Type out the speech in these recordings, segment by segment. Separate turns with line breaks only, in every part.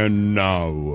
And now,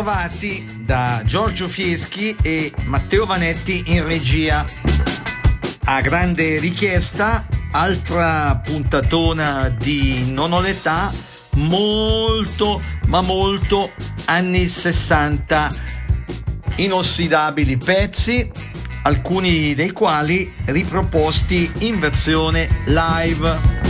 trovati da
Giorgio Fieschi e Matteo Vanetti in regia. A grande richiesta, altra puntatona di Non ho l'età, molto ma molto anni 60, inossidabili pezzi, alcuni dei quali riproposti in versione live.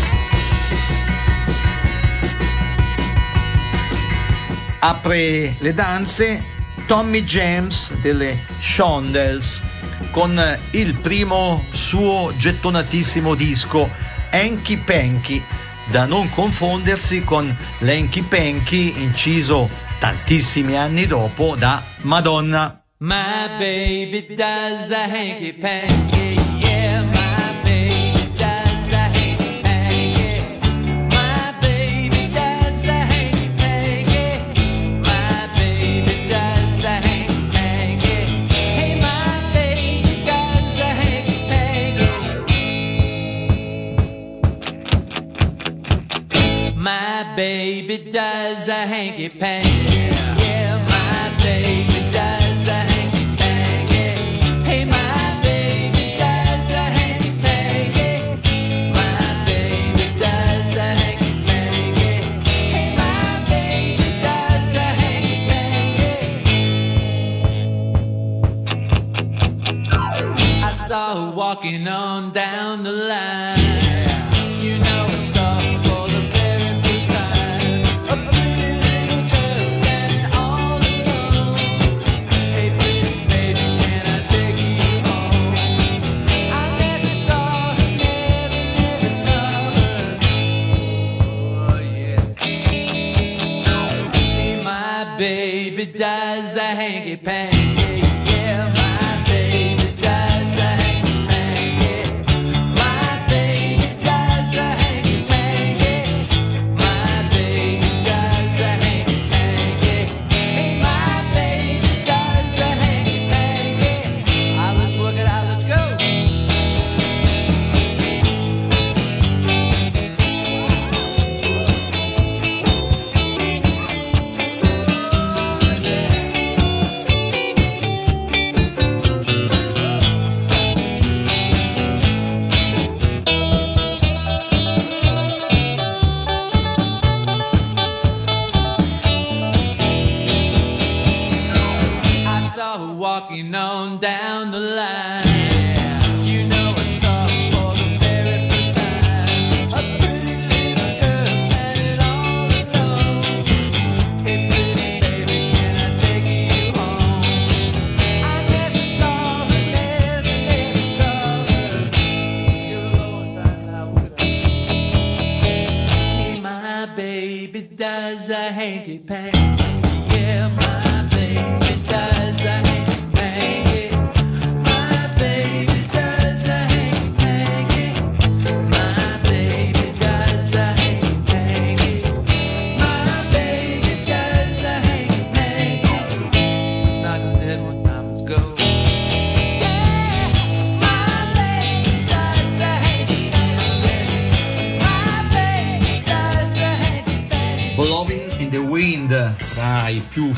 apre le danze Tommy James delle Shondells con il primo suo gettonatissimo disco Enki Penki da non confondersi con l'Enki Penki inciso tantissimi anni dopo da Madonna.
My baby does the hanky panky. baby does a hanky panky. Yeah. my baby does a hanky panky. Hey, my baby does a hanky panky. My baby does a hanky panky. Hey, my baby does a hanky panky. I saw her walking on down the line.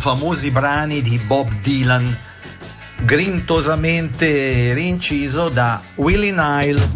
famosi brani di Bob Dylan, grintosamente rinciso da Willie Nile.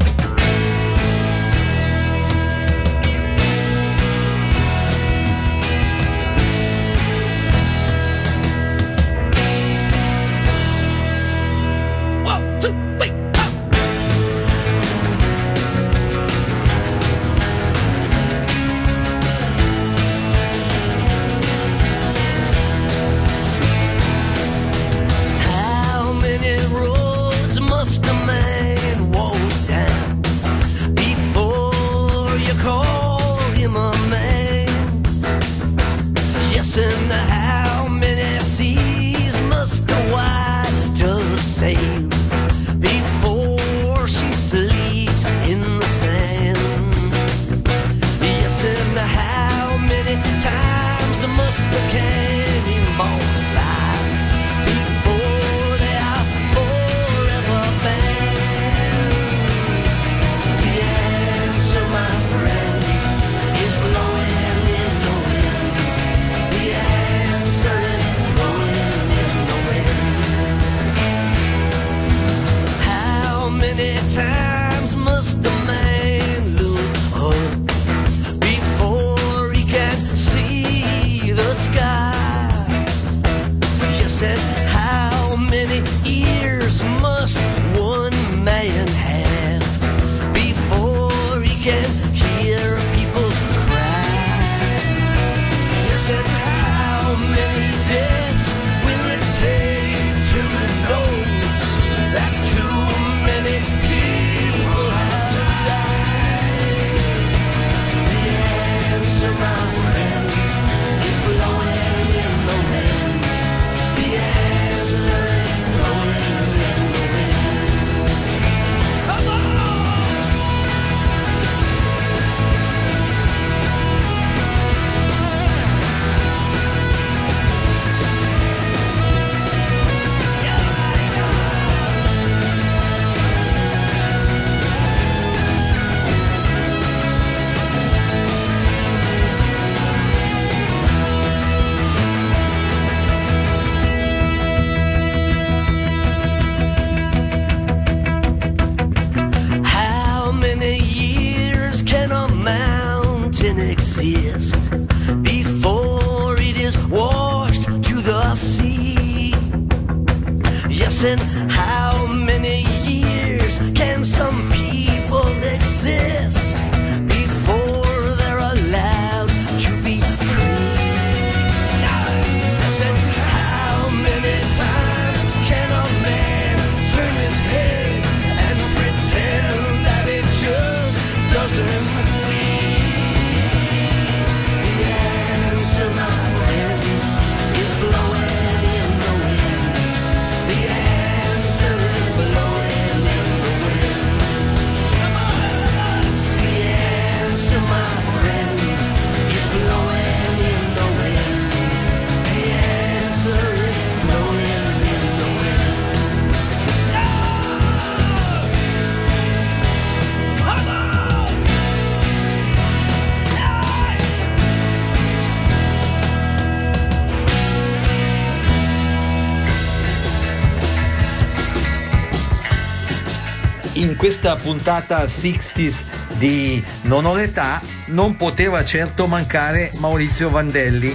questa puntata 60s di Non ho l'età non poteva certo mancare Maurizio Vandelli.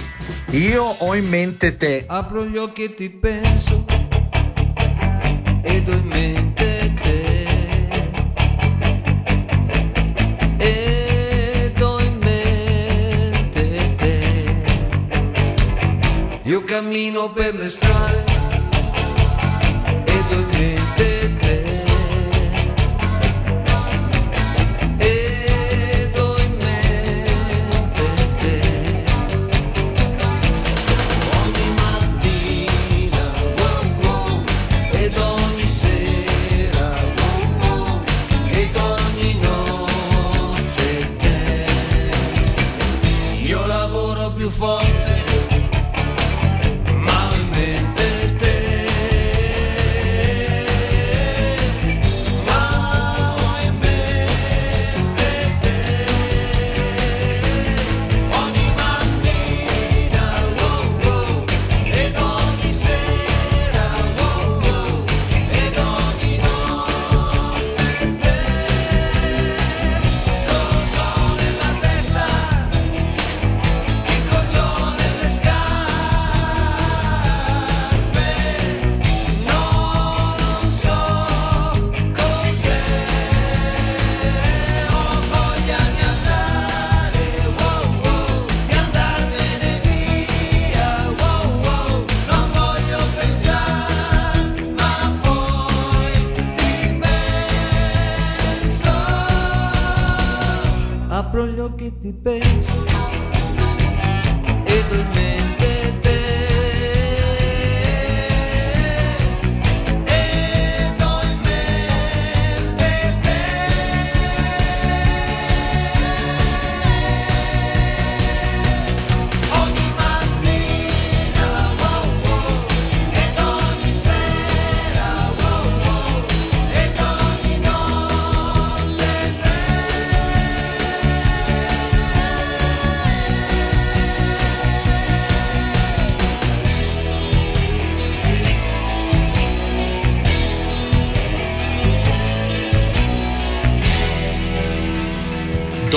Io ho in mente te.
Apro gli occhi e ti penso ed ho in mente te. Ed ho in mente te. Io cammino per le strade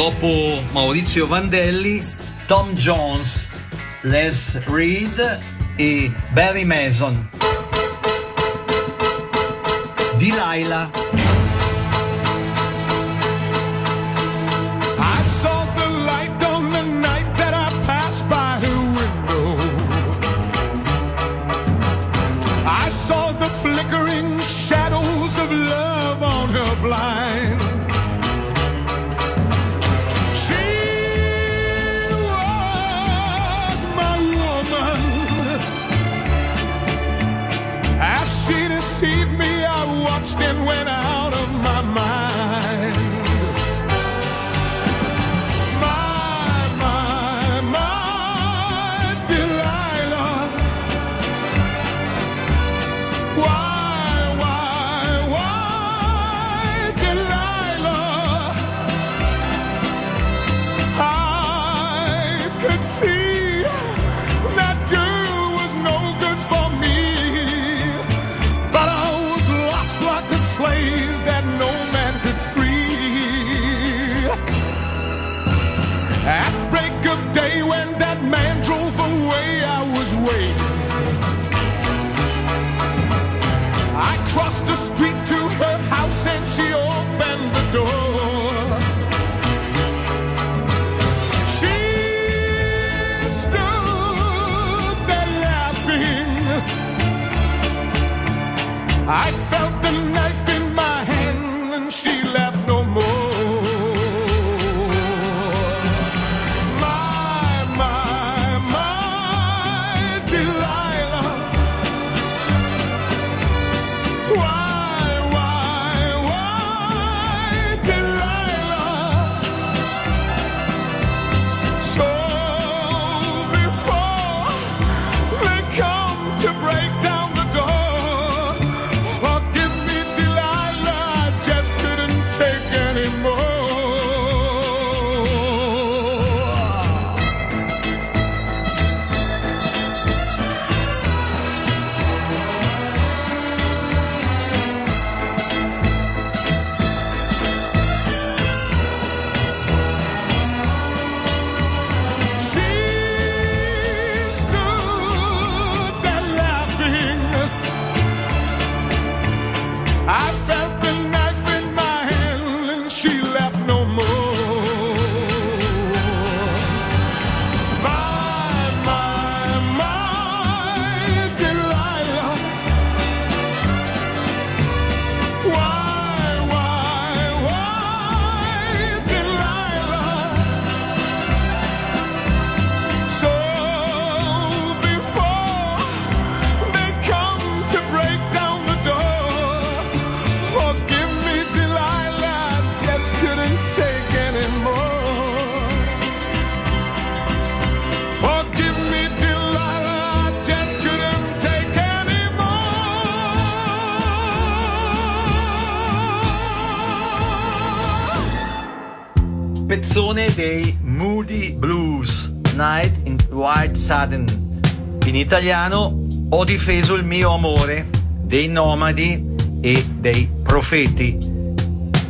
dopo Maurizio Vandelli, Tom Jones, Les Reed e Barry Mason. Delilah.
across the
street to her house and she opened the door. She stood there laughing. I felt the
Day Moody Blues Night in White Sudden. In italiano ho difeso il mio amore dei nomadi e dei profeti.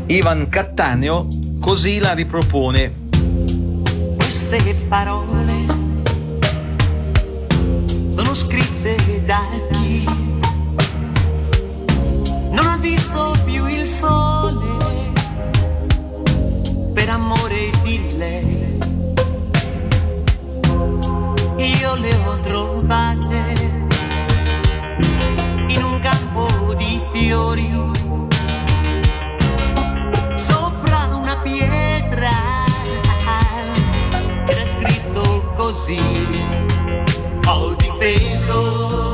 Ivan Cattaneo così la ripropone.
Queste parole sono scritte dai così. Ho difeso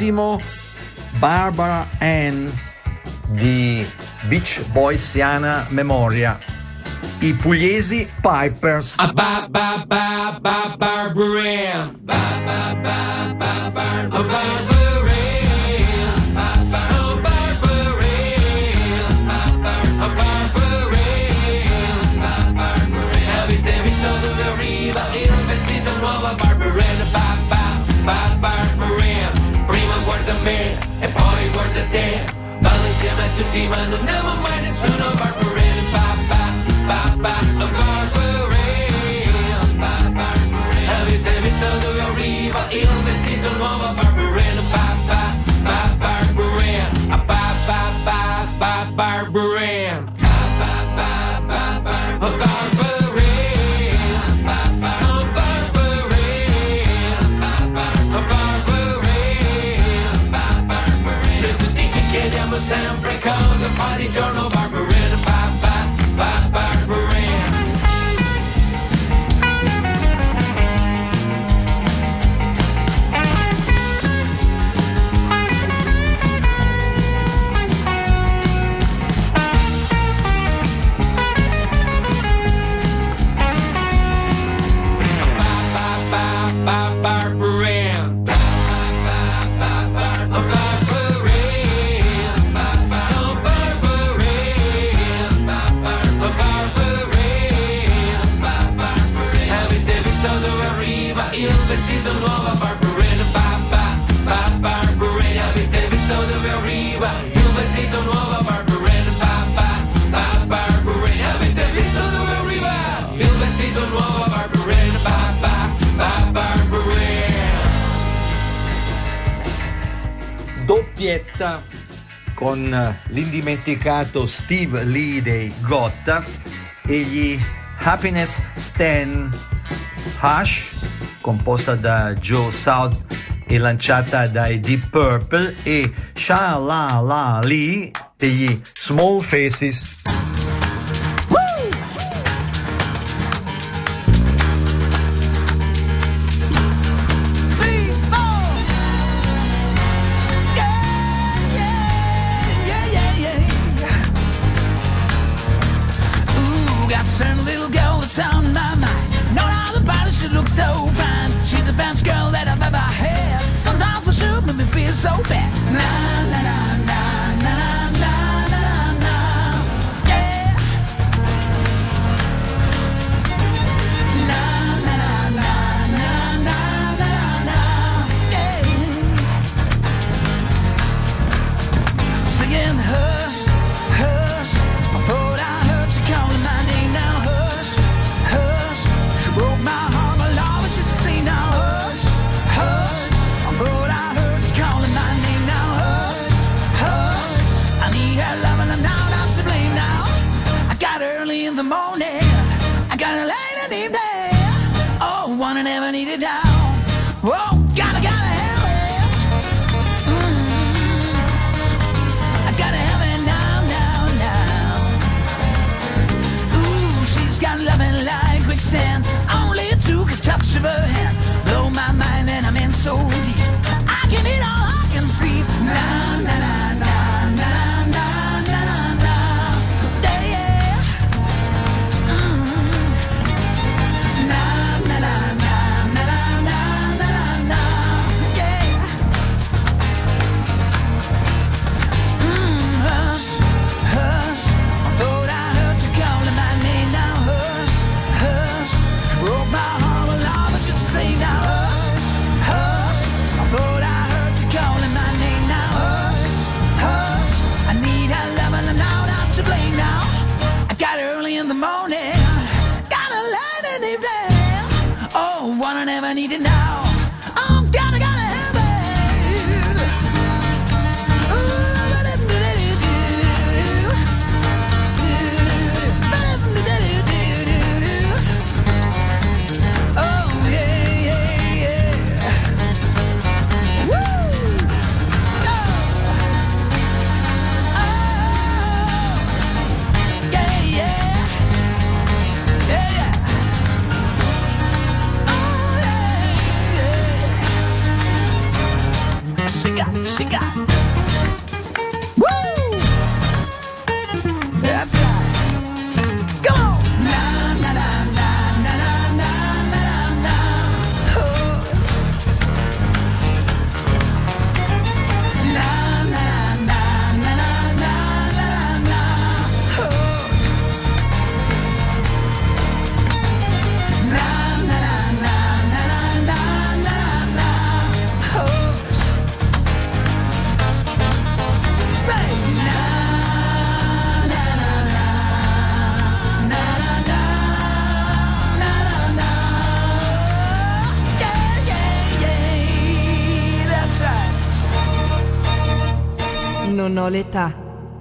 bellissimo Barbara Ann di Beach Boys Siana Memoria. I pugliesi Pipers.
Ah, ba, ba, ba,
dimenticato Steve Lee dei Gotthard e gli Happiness Stan Hush, composta da Joe South e lanciata dai Deep Purple, e Sha La La Lee degli Small Faces.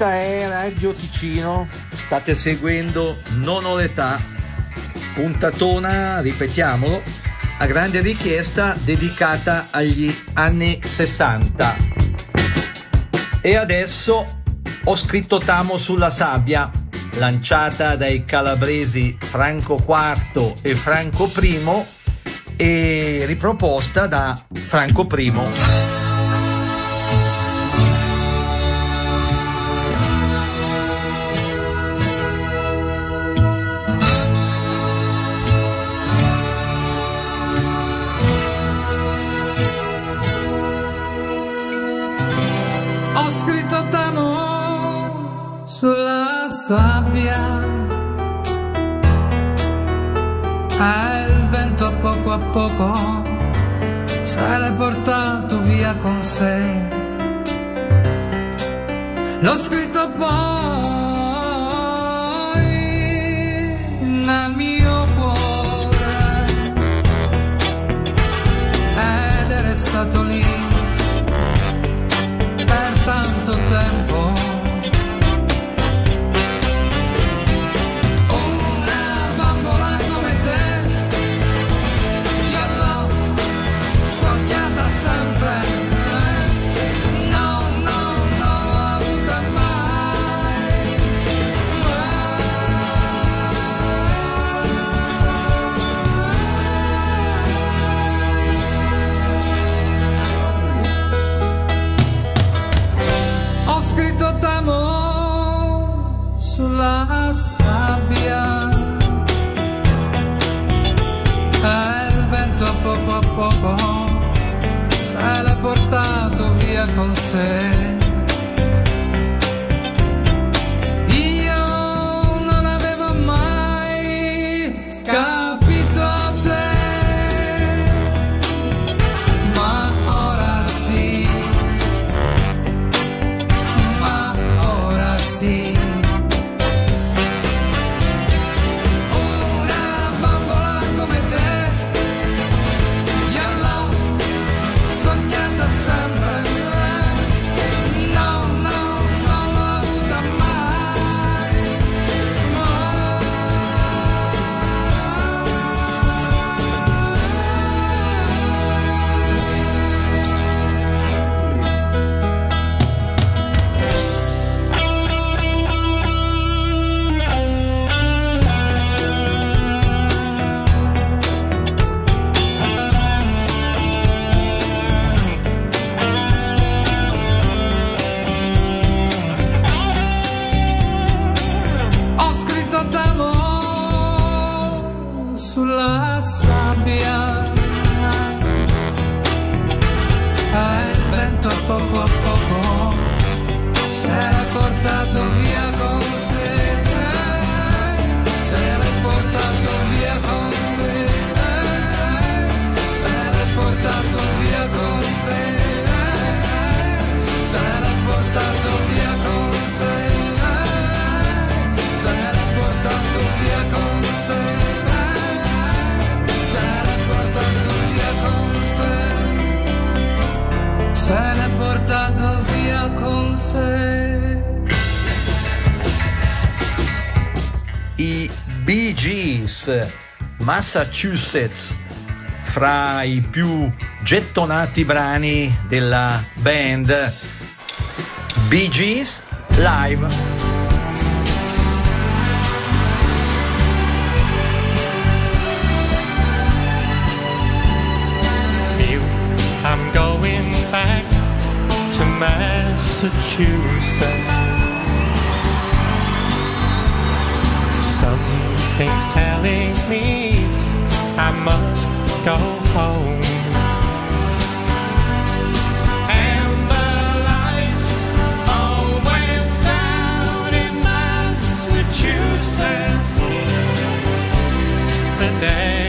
Questa è Radio Ticino, state seguendo Non ho l'età, puntatona, ripetiamolo, a grande richiesta dedicata agli anni 60. E adesso ho scritto Tamo sulla sabbia, lanciata dai calabresi Franco IV e Franco I e riproposta da Franco I.
sabbia e il vento a poco a poco se l'è portato via con sé. L'ho scritto poi nel mio cuore ed è restato lì.
Massachusetts, fra i più gettonati brani della band Bee Gees Live.
I'm going back to Massachusetts. Some Something's telling me I must go home. Massachusetts, the day.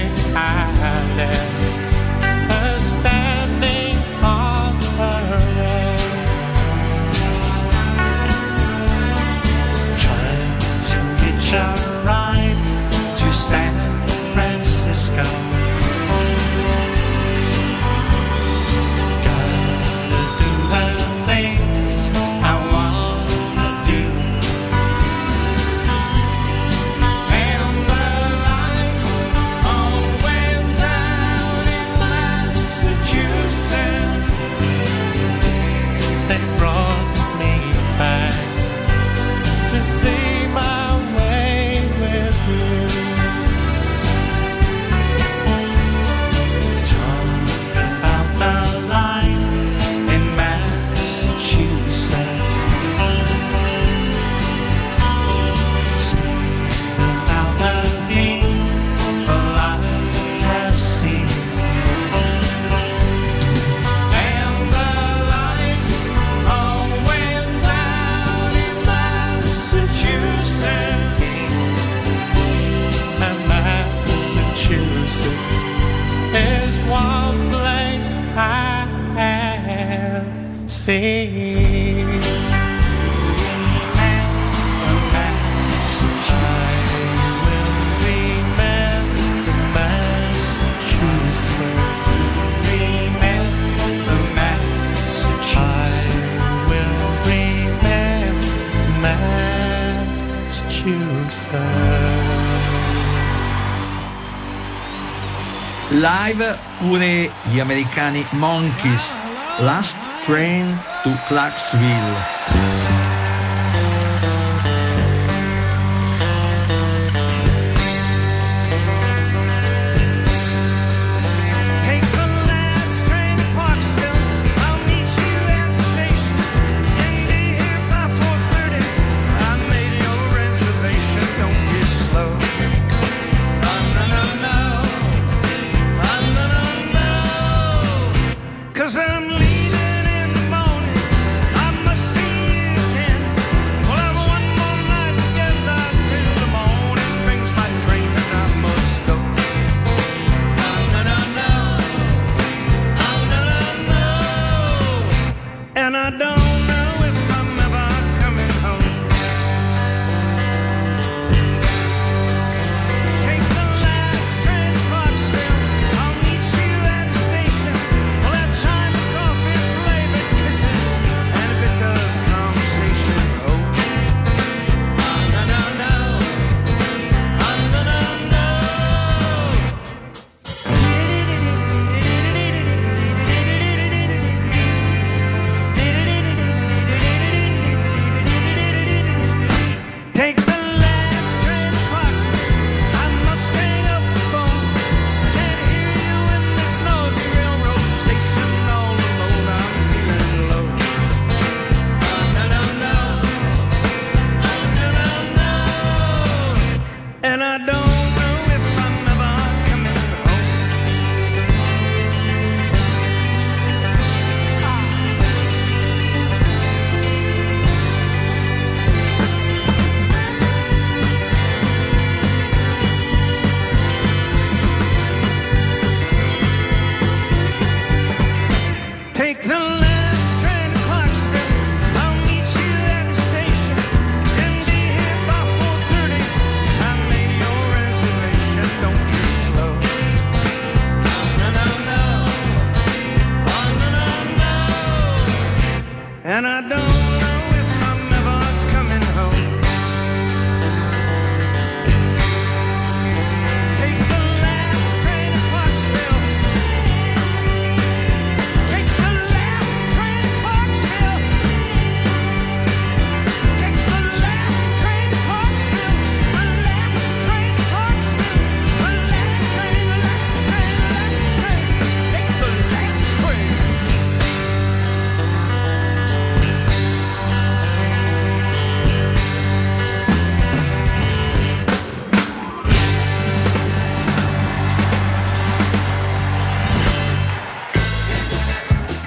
Live, pure gli americani Monkeys, Last Train to Clarksville.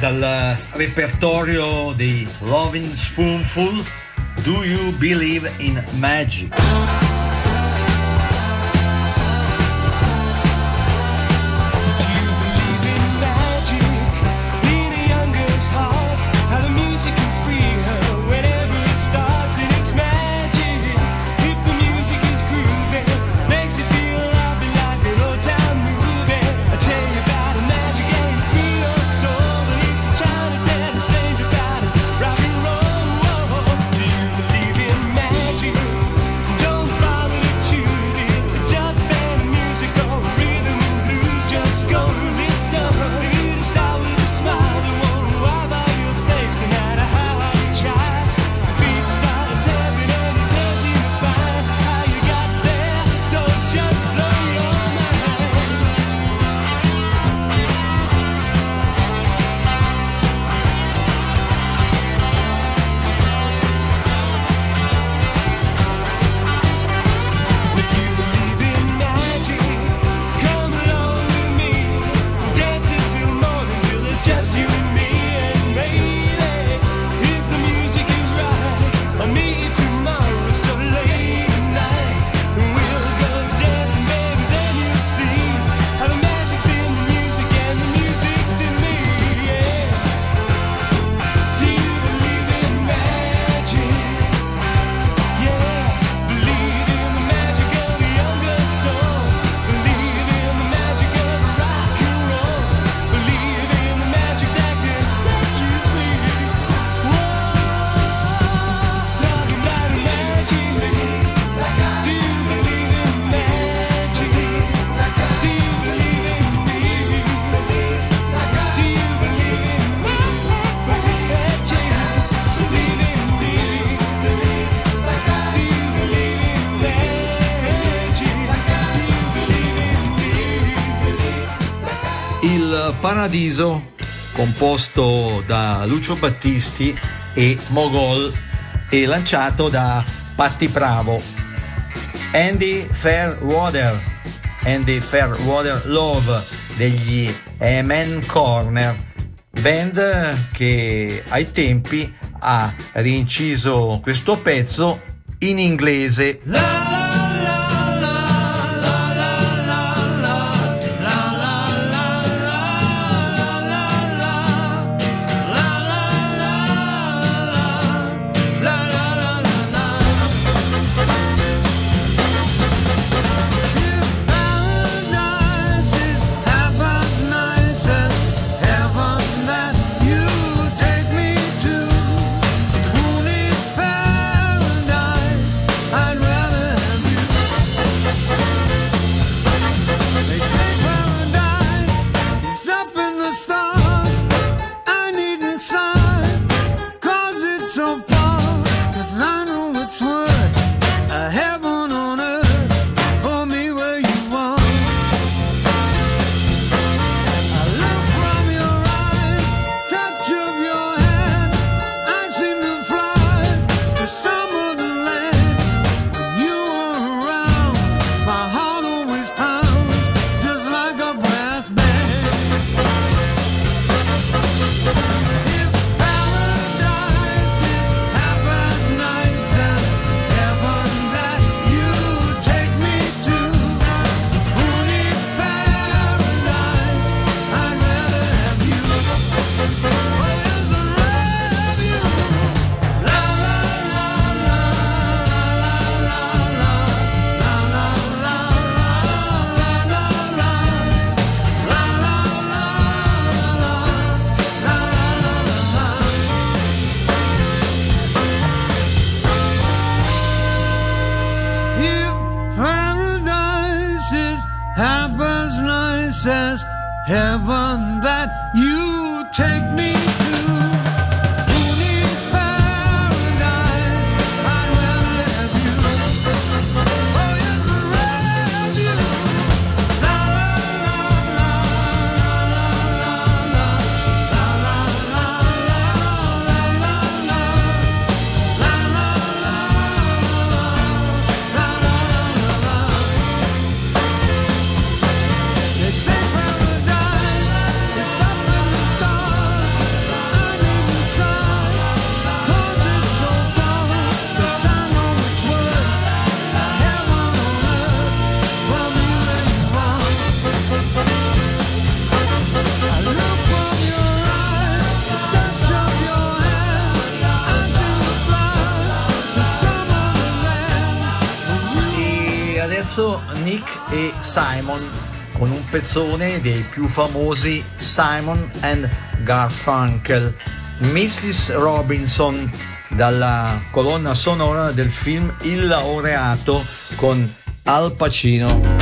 dal eh, repertorio dei Loving Spoonful Do You Believe in Magic? Paradiso, composto da Lucio Battisti e Mogol e lanciato da Patti Pravo. Andy Fairwater, Andy Fairwater Love degli Amen Corner, band che ai tempi ha rinciso questo pezzo in inglese.
terzo Nick e Simon con un pezzone dei più famosi Simon and Garfunkel, Mrs. Robinson dalla colonna sonora del film Il laureato con Al Pacino.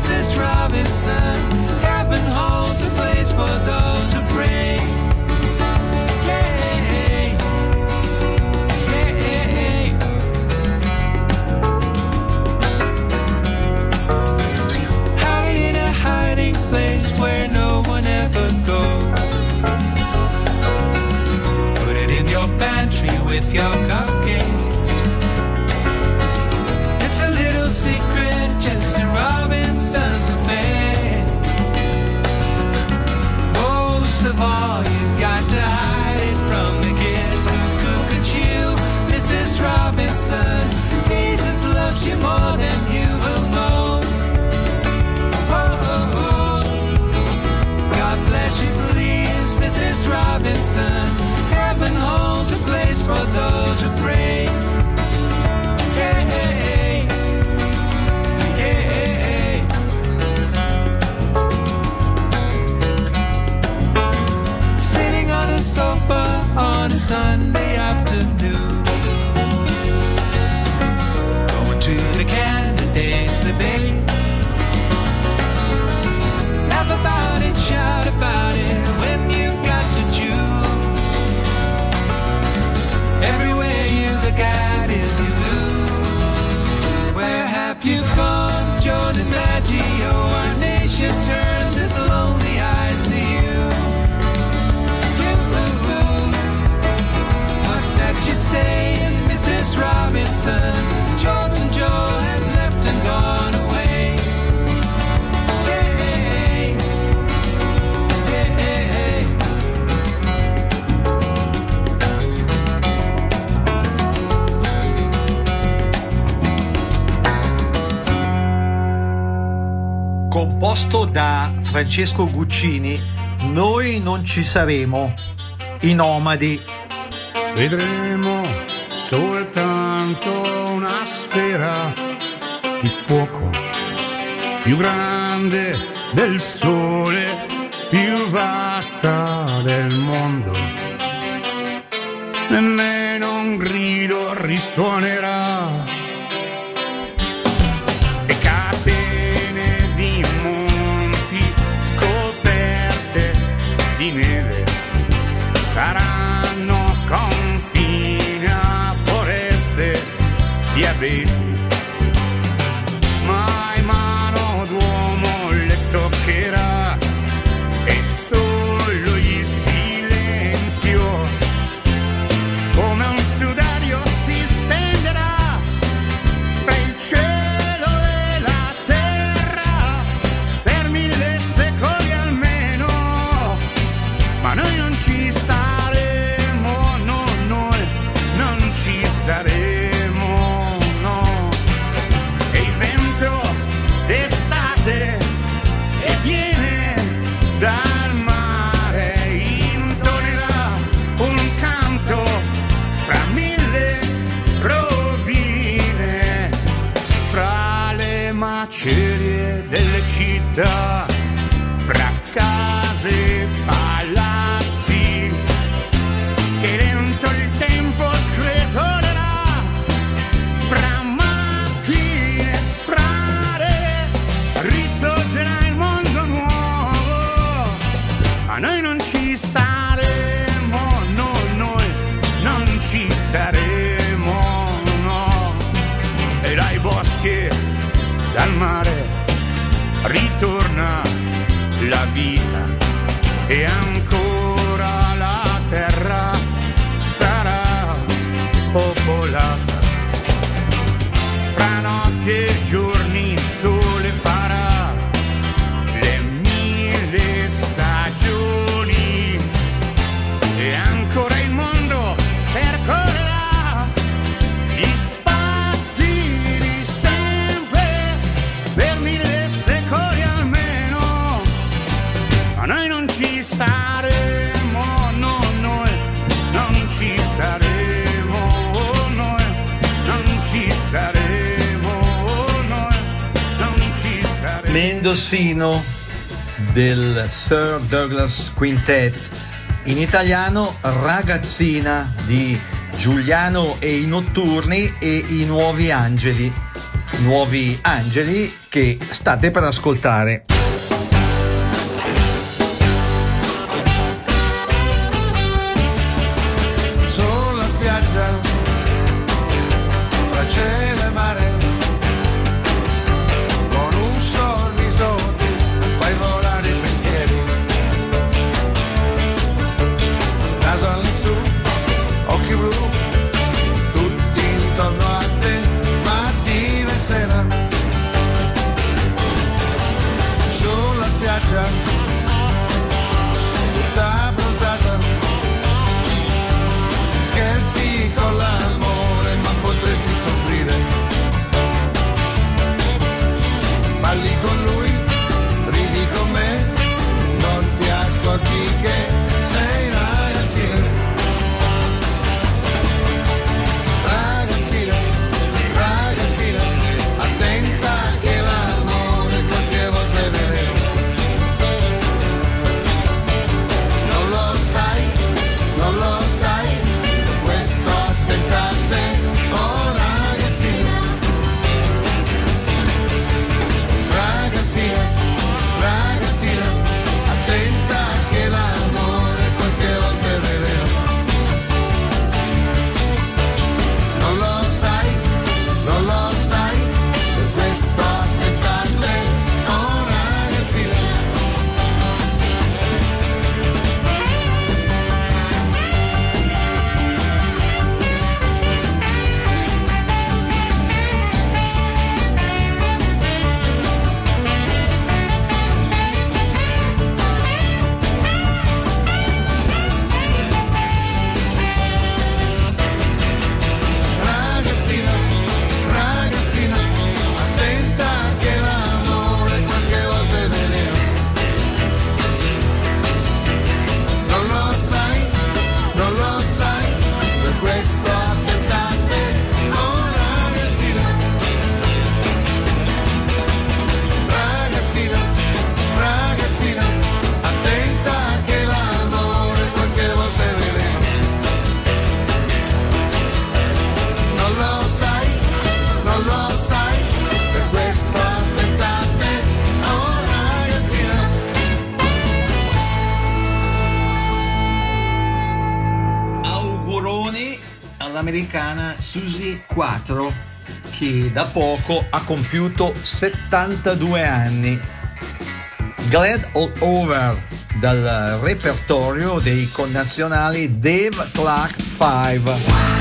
Mrs. Robinson. Heaven holds a place for those.
proposto da Francesco Guccini, Noi non ci saremo, i nomadi.
Vedremo soltanto una sfera di fuoco più grande del sole, più vasta del mondo. Nemmeno un grido risuonerà di neve. Sarà vita, fracasi palazzi.
Indossino del Sir Douglas Quintet, in italiano Ragazzina di Giuliano e i Notturni e i Nuovi Angeli. Nuovi Angeli che state per ascoltare.
2004 che
da poco ha compiuto 72 anni. Glad All Over dal repertorio dei connazionali Dave Clark 5.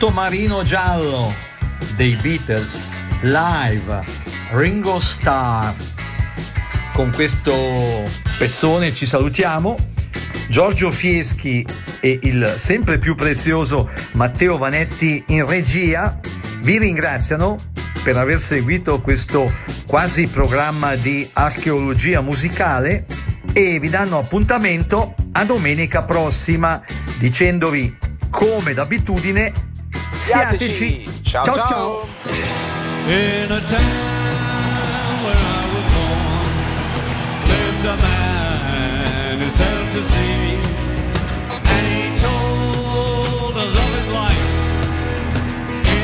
sottomarino giallo dei Beatles live Ringo Starr. Con questo pezzone ci salutiamo. Giorgio Fieschi e il sempre più prezioso Matteo Vanetti in regia vi ringraziano per aver seguito questo quasi programma di archeologia musicale e vi danno appuntamento a domenica prossima dicendovi come d'abitudine siateci.
Ciao
ciao.
ciao.
In a town where I was born, lived a man who sailed to sea. And he told us of his life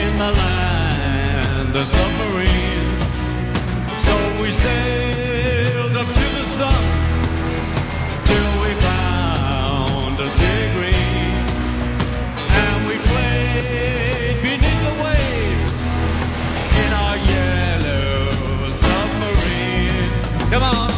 in the land, the submarine. So we sailed. Come on.